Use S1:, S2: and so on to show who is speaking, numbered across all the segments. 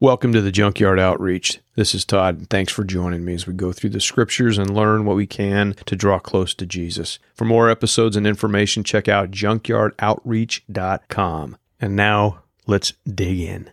S1: Welcome to the Junkyard Outreach. This is Todd, and thanks for joining me as we go through the scriptures and learn what we can to draw close to Jesus. For more episodes and information, check out junkyardoutreach.com. And now, let's dig in.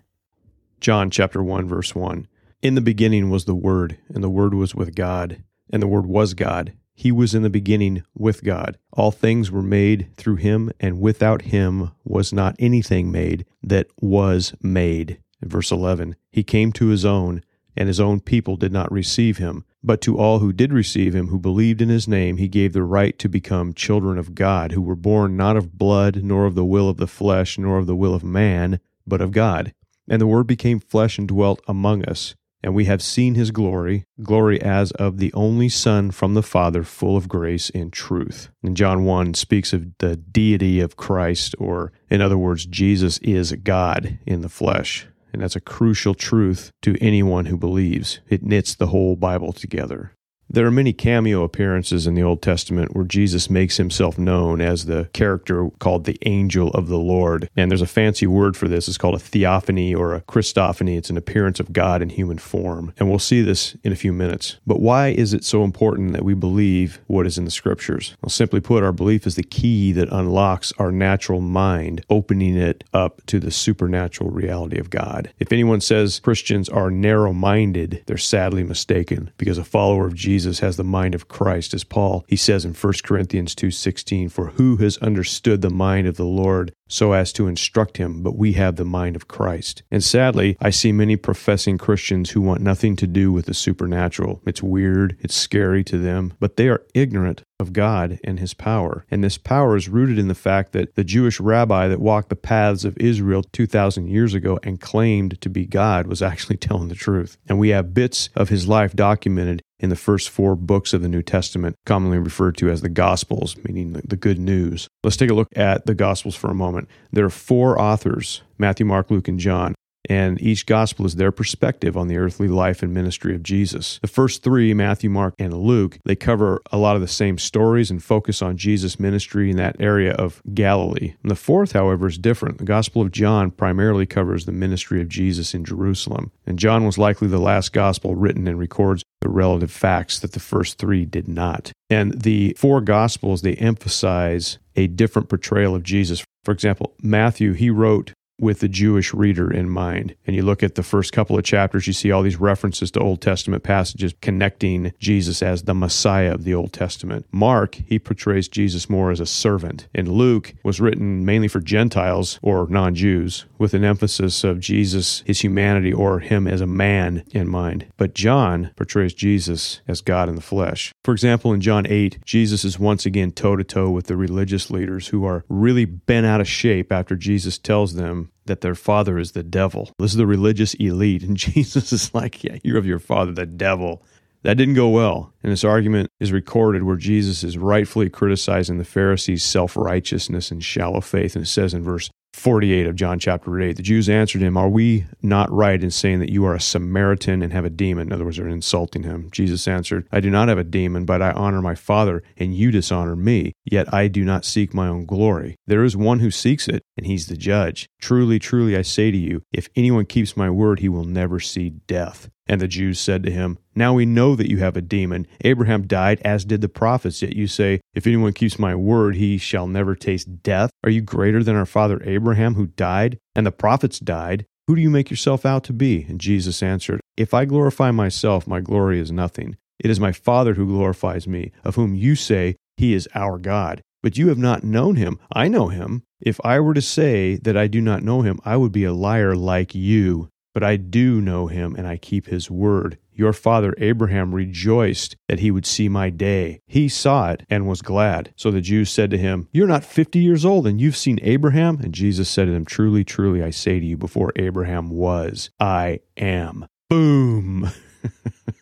S1: John chapter 1 verse 1. In the beginning was the word, and the word was with God, and the word was God. He was in the beginning with God. All things were made through him, and without him was not anything made that was made. In verse 11, he came to his own, and his own people did not receive him. But to all who did receive him, who believed in his name, he gave the right to become children of God, who were born not of blood, nor of the will of the flesh, nor of the will of man, but of God. And the Word became flesh and dwelt among us. And we have seen his glory, glory as of the only Son from the Father, full of grace and truth. And John 1 speaks of the deity of Christ, or in other words, Jesus is God in the flesh. And that's a crucial truth to anyone who believes. It knits the whole Bible together. There are many cameo appearances in the Old Testament where Jesus makes himself known as the character called the angel of the Lord. And there's a fancy word for this. It's called a theophany or a Christophany. It's an appearance of God in human form. And we'll see this in a few minutes. But why is it so important that we believe what is in the scriptures? Well, simply put, our belief is the key that unlocks our natural mind, opening it up to the supernatural reality of God. If anyone says Christians are narrow minded, they're sadly mistaken because a follower of Jesus Jesus has the mind of Christ, as Paul he says in 1 Corinthians 2:16, "For who has understood the mind of the Lord so as to instruct him, but we have the mind of Christ." And sadly, I see many professing Christians who want nothing to do with the supernatural. It's weird, it's scary to them, but they are ignorant of God and his power. And this power is rooted in the fact that the Jewish rabbi that walked the paths of Israel 2,000 years ago and claimed to be God was actually telling the truth. And we have bits of his life documented in the first four books of the New Testament, commonly referred to as the Gospels, meaning the good news. Let's take a look at the Gospels for a moment. There are four authors Matthew, Mark, Luke, and John and each gospel is their perspective on the earthly life and ministry of Jesus. The first three, Matthew, Mark, and Luke, they cover a lot of the same stories and focus on Jesus' ministry in that area of Galilee. And the fourth, however, is different. The Gospel of John primarily covers the ministry of Jesus in Jerusalem, and John was likely the last gospel written and records the relative facts that the first three did not. And the four gospels, they emphasize a different portrayal of Jesus. For example, Matthew, he wrote with the Jewish reader in mind. And you look at the first couple of chapters, you see all these references to Old Testament passages connecting Jesus as the Messiah of the Old Testament. Mark, he portrays Jesus more as a servant. And Luke was written mainly for Gentiles or non Jews, with an emphasis of Jesus, his humanity, or him as a man in mind. But John portrays Jesus as God in the flesh. For example, in John 8, Jesus is once again toe to toe with the religious leaders who are really bent out of shape after Jesus tells them that their father is the devil. This is the religious elite. And Jesus is like, Yeah, you're of your father, the devil. That didn't go well. And this argument is recorded where Jesus is rightfully criticizing the Pharisees' self righteousness and shallow faith. And it says in verse 48 of John chapter 8. The Jews answered him, Are we not right in saying that you are a Samaritan and have a demon? In other words, they're insulting him. Jesus answered, I do not have a demon, but I honor my Father, and you dishonor me. Yet I do not seek my own glory. There is one who seeks it, and he's the judge. Truly, truly, I say to you, if anyone keeps my word, he will never see death. And the Jews said to him, Now we know that you have a demon. Abraham died, as did the prophets, yet you say, If anyone keeps my word, he shall never taste death. Are you greater than our father Abraham, who died, and the prophets died? Who do you make yourself out to be? And Jesus answered, If I glorify myself, my glory is nothing. It is my Father who glorifies me, of whom you say, He is our God. But you have not known him. I know him. If I were to say that I do not know him, I would be a liar like you. But I do know him, and I keep his word. Your father Abraham rejoiced that he would see my day. He saw it and was glad. So the Jews said to him, You're not fifty years old, and you've seen Abraham? And Jesus said to them, Truly, truly, I say to you, before Abraham was, I am. Boom.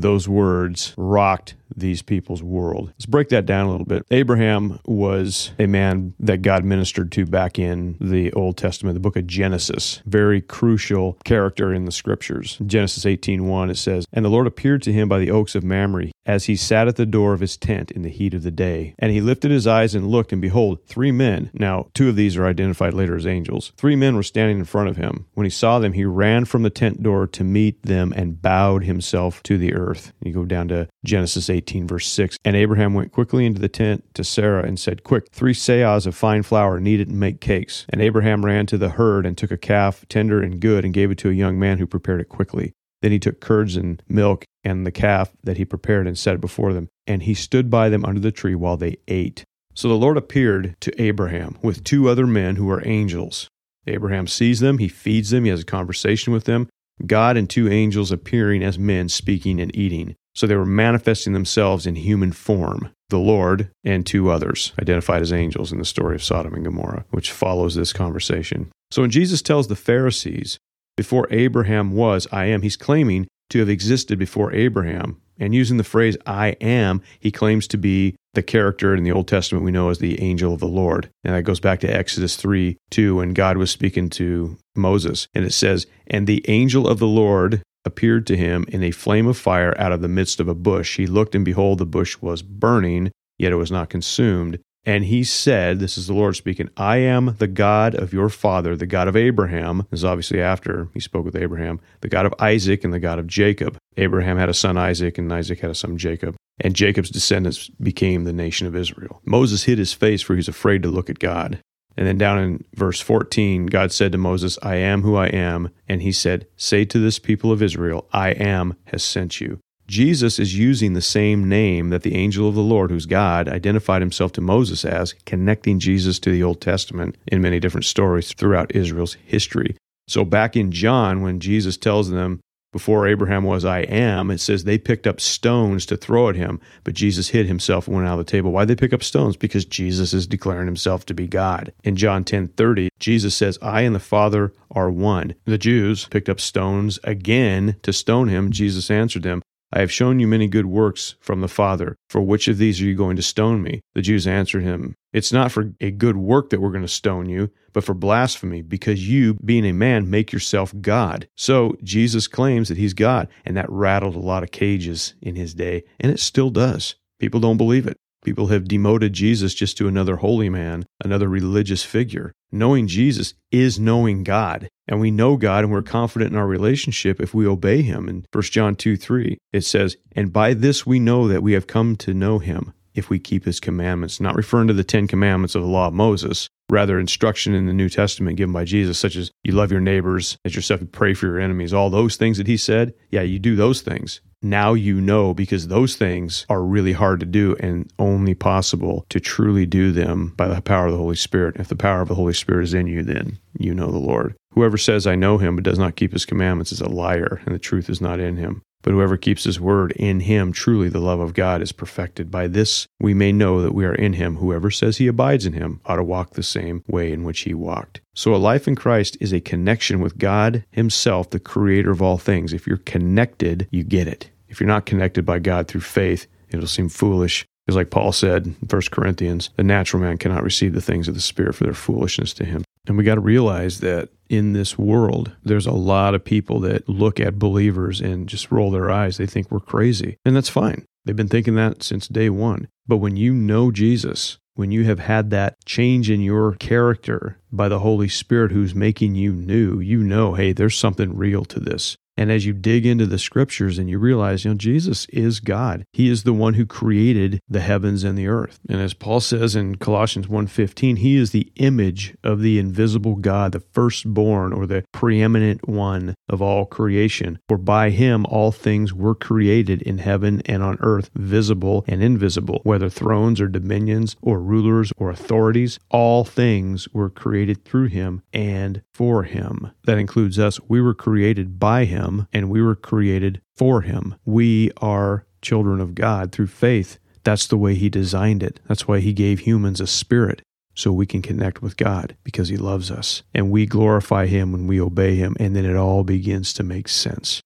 S1: Those words rocked these people's world. Let's break that down a little bit. Abraham was a man that God ministered to back in the Old Testament, the book of Genesis. Very crucial character in the scriptures. Genesis 18:1 it says, "And the Lord appeared to him by the oaks of Mamre as he sat at the door of his tent in the heat of the day. And he lifted his eyes and looked, and behold, three men. Now, two of these are identified later as angels. Three men were standing in front of him. When he saw them, he ran from the tent door to meet them and bowed himself to the earth. You go down to Genesis 18, verse 6. And Abraham went quickly into the tent to Sarah and said, Quick, three seahs of fine flour, knead it and make cakes. And Abraham ran to the herd and took a calf, tender and good, and gave it to a young man who prepared it quickly. Then he took curds and milk and the calf that he prepared and set it before them. And he stood by them under the tree while they ate. So the Lord appeared to Abraham with two other men who are angels. Abraham sees them, he feeds them, he has a conversation with them. God and two angels appearing as men speaking and eating. So they were manifesting themselves in human form. The Lord and two others, identified as angels in the story of Sodom and Gomorrah, which follows this conversation. So when Jesus tells the Pharisees, before Abraham was, I am, he's claiming to have existed before Abraham. And using the phrase I am, he claims to be the character in the Old Testament we know as the angel of the Lord. And that goes back to Exodus 3 2, when God was speaking to Moses. And it says, And the angel of the Lord appeared to him in a flame of fire out of the midst of a bush. He looked, and behold, the bush was burning, yet it was not consumed. And he said, This is the Lord speaking, I am the God of your father, the God of Abraham. This is obviously after he spoke with Abraham, the God of Isaac and the God of Jacob. Abraham had a son Isaac, and Isaac had a son Jacob. And Jacob's descendants became the nation of Israel. Moses hid his face, for he was afraid to look at God. And then down in verse 14, God said to Moses, I am who I am. And he said, Say to this people of Israel, I am has sent you. Jesus is using the same name that the angel of the Lord, who's God, identified himself to Moses as, connecting Jesus to the Old Testament in many different stories throughout Israel's history. So back in John, when Jesus tells them, before Abraham was, I am, it says they picked up stones to throw at him, but Jesus hid himself and went out of the table. Why'd they pick up stones? Because Jesus is declaring himself to be God. In John 10 30, Jesus says, I and the Father are one. The Jews picked up stones again to stone him. Jesus answered them, I have shown you many good works from the Father. For which of these are you going to stone me? The Jews answered him, It's not for a good work that we're going to stone you, but for blasphemy, because you, being a man, make yourself God. So Jesus claims that he's God, and that rattled a lot of cages in his day, and it still does. People don't believe it. People have demoted Jesus just to another holy man, another religious figure. Knowing Jesus is knowing God. And we know God and we're confident in our relationship if we obey him. In 1 John 2 3, it says, And by this we know that we have come to know him if we keep his commandments. Not referring to the Ten Commandments of the law of Moses, rather instruction in the New Testament given by Jesus, such as you love your neighbors as yourself, you pray for your enemies, all those things that he said. Yeah, you do those things now you know because those things are really hard to do and only possible to truly do them by the power of the Holy Spirit. If the power of the Holy Spirit is in you, then you know the Lord. Whoever says, I know him, but does not keep his commandments is a liar, and the truth is not in him. But whoever keeps his word in him, truly the love of God is perfected. By this we may know that we are in him. Whoever says he abides in him ought to walk the same way in which he walked. So a life in Christ is a connection with God himself, the creator of all things. If you're connected, you get it. If you're not connected by God through faith, it'll seem foolish. Because, like Paul said in 1 Corinthians, the natural man cannot receive the things of the Spirit for their foolishness to him. And we got to realize that in this world, there's a lot of people that look at believers and just roll their eyes. They think we're crazy. And that's fine. They've been thinking that since day one. But when you know Jesus, when you have had that change in your character by the Holy Spirit who's making you new, you know, hey, there's something real to this. And as you dig into the scriptures and you realize, you know, Jesus is God. He is the one who created the heavens and the earth. And as Paul says in Colossians 1:15, he is the image of the invisible God, the firstborn or the preeminent one of all creation. For by him all things were created in heaven and on earth, visible and invisible, whether thrones or dominions or rulers or authorities, all things were created through him and for him. That includes us. We were created by him him and we were created for him. We are children of God through faith. That's the way he designed it. That's why he gave humans a spirit so we can connect with God because he loves us. And we glorify him when we obey him, and then it all begins to make sense.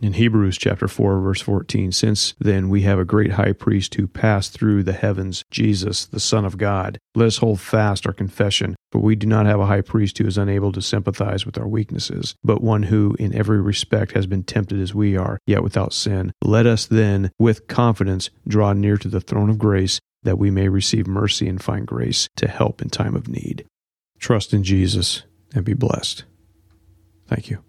S1: In Hebrews chapter 4 verse 14, since then we have a great high priest who passed through the heavens, Jesus, the Son of God. Let us hold fast our confession, for we do not have a high priest who is unable to sympathize with our weaknesses, but one who in every respect has been tempted as we are, yet without sin. Let us then with confidence draw near to the throne of grace that we may receive mercy and find grace to help in time of need. Trust in Jesus and be blessed. Thank you.